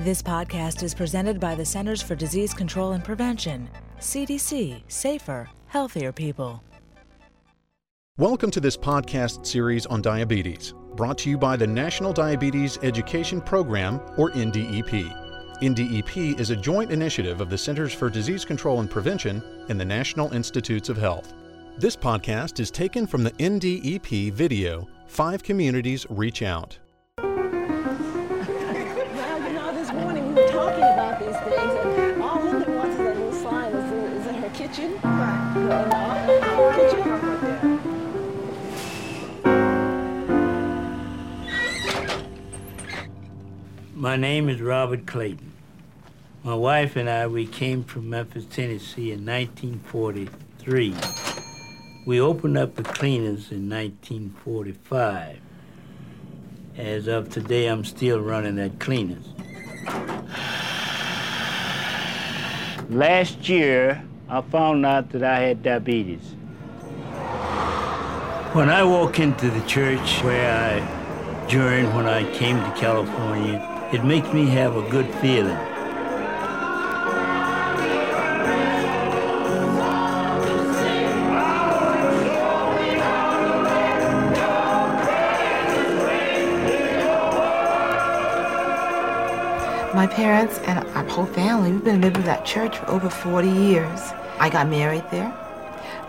This podcast is presented by the Centers for Disease Control and Prevention. CDC, safer, healthier people. Welcome to this podcast series on diabetes, brought to you by the National Diabetes Education Program, or NDEP. NDEP is a joint initiative of the Centers for Disease Control and Prevention and the National Institutes of Health. This podcast is taken from the NDEP video, Five Communities Reach Out. Kitchen. Right. In our, our kitchen. My name is Robert Clayton. My wife and I, we came from Memphis, Tennessee in 1943. We opened up the cleaners in 1945. As of today, I'm still running that cleaners. Last year, I found out that I had diabetes. When I walk into the church where I joined when I came to California, it makes me have a good feeling. My parents and our whole family, we've been living in that church for over 40 years. I got married there.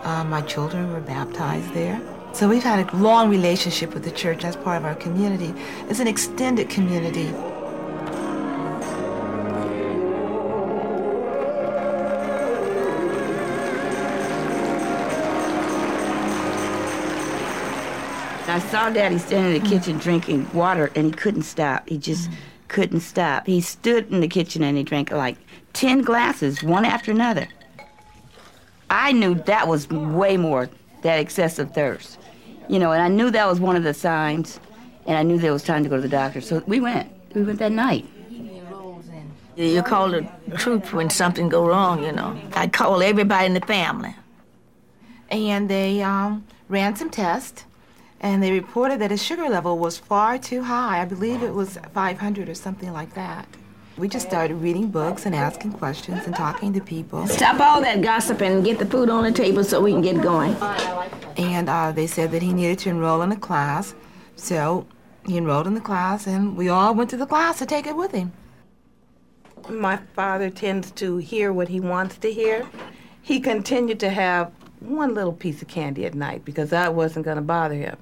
Uh, my children were baptized there. So we've had a long relationship with the church as part of our community. It's an extended community. I saw Daddy standing in the kitchen drinking water, and he couldn't stop. He just couldn't stop. He stood in the kitchen and he drank like 10 glasses, one after another. I knew that was way more, that excessive thirst. You know, and I knew that was one of the signs, and I knew there was time to go to the doctor. So we went. We went that night. You call the troops when something go wrong, you know. I call everybody in the family. And they um, ran some tests, and they reported that his sugar level was far too high. I believe it was 500 or something like that. We just started reading books and asking questions and talking to people. Stop all that gossip and get the food on the table so we can get going. And uh, they said that he needed to enroll in a class. So he enrolled in the class, and we all went to the class to take it with him. My father tends to hear what he wants to hear. He continued to have one little piece of candy at night because that wasn't going to bother him.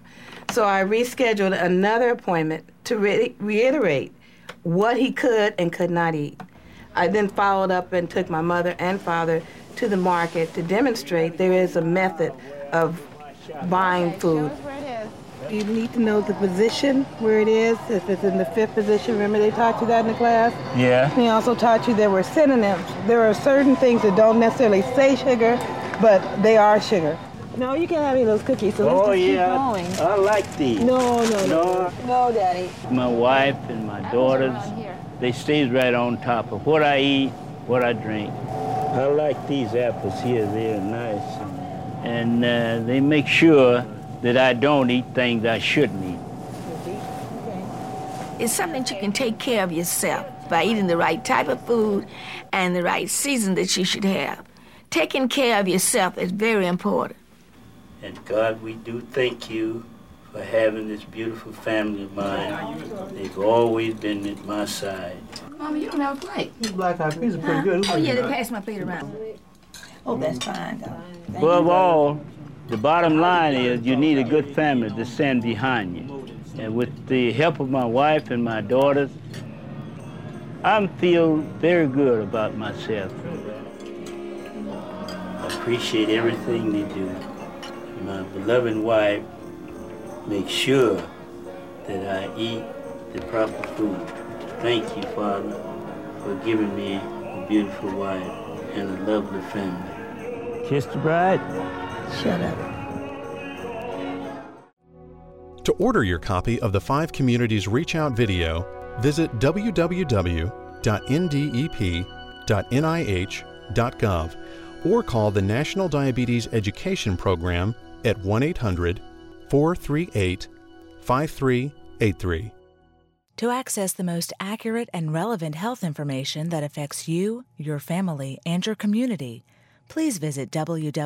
So I rescheduled another appointment to re- reiterate what he could and could not eat. I then followed up and took my mother and father to the market to demonstrate there is a method of buying food. You need to know the position where it is. If it's in the fifth position, remember they taught you that in the class? Yeah. He also taught you there were synonyms. There are certain things that don't necessarily say sugar, but they are sugar. No, you can't have any of those cookies, so let's Oh, just yeah. keep going. I like these. No, no, no. No. No, Daddy. My wife and my daughters, they stays right on top of what I eat, what I drink. I like these apples here. They're nice. And uh, they make sure that I don't eat things I shouldn't eat. It's something that you can take care of yourself by eating the right type of food and the right season that you should have. Taking care of yourself is very important. And God, we do thank you for having this beautiful family of mine. They've always been at my side. Mama, you don't have a plate. These black eyed peas are pretty good. Oh, yeah, they passed my plate around. Oh, that's fine, though. Above all, the bottom line is you need a good family to stand behind you. And with the help of my wife and my daughters, I feel very good about myself. I appreciate everything they do. My beloved wife makes sure that I eat the proper food. Thank you, Father, for giving me a beautiful wife and a lovely family. Kiss the bride. Shut up. To order your copy of the Five Communities Reach Out video, visit www.ndep.nih.gov or call the National Diabetes Education Program at 1 800 438 5383. To access the most accurate and relevant health information that affects you, your family, and your community, please visit www.cdc.gov.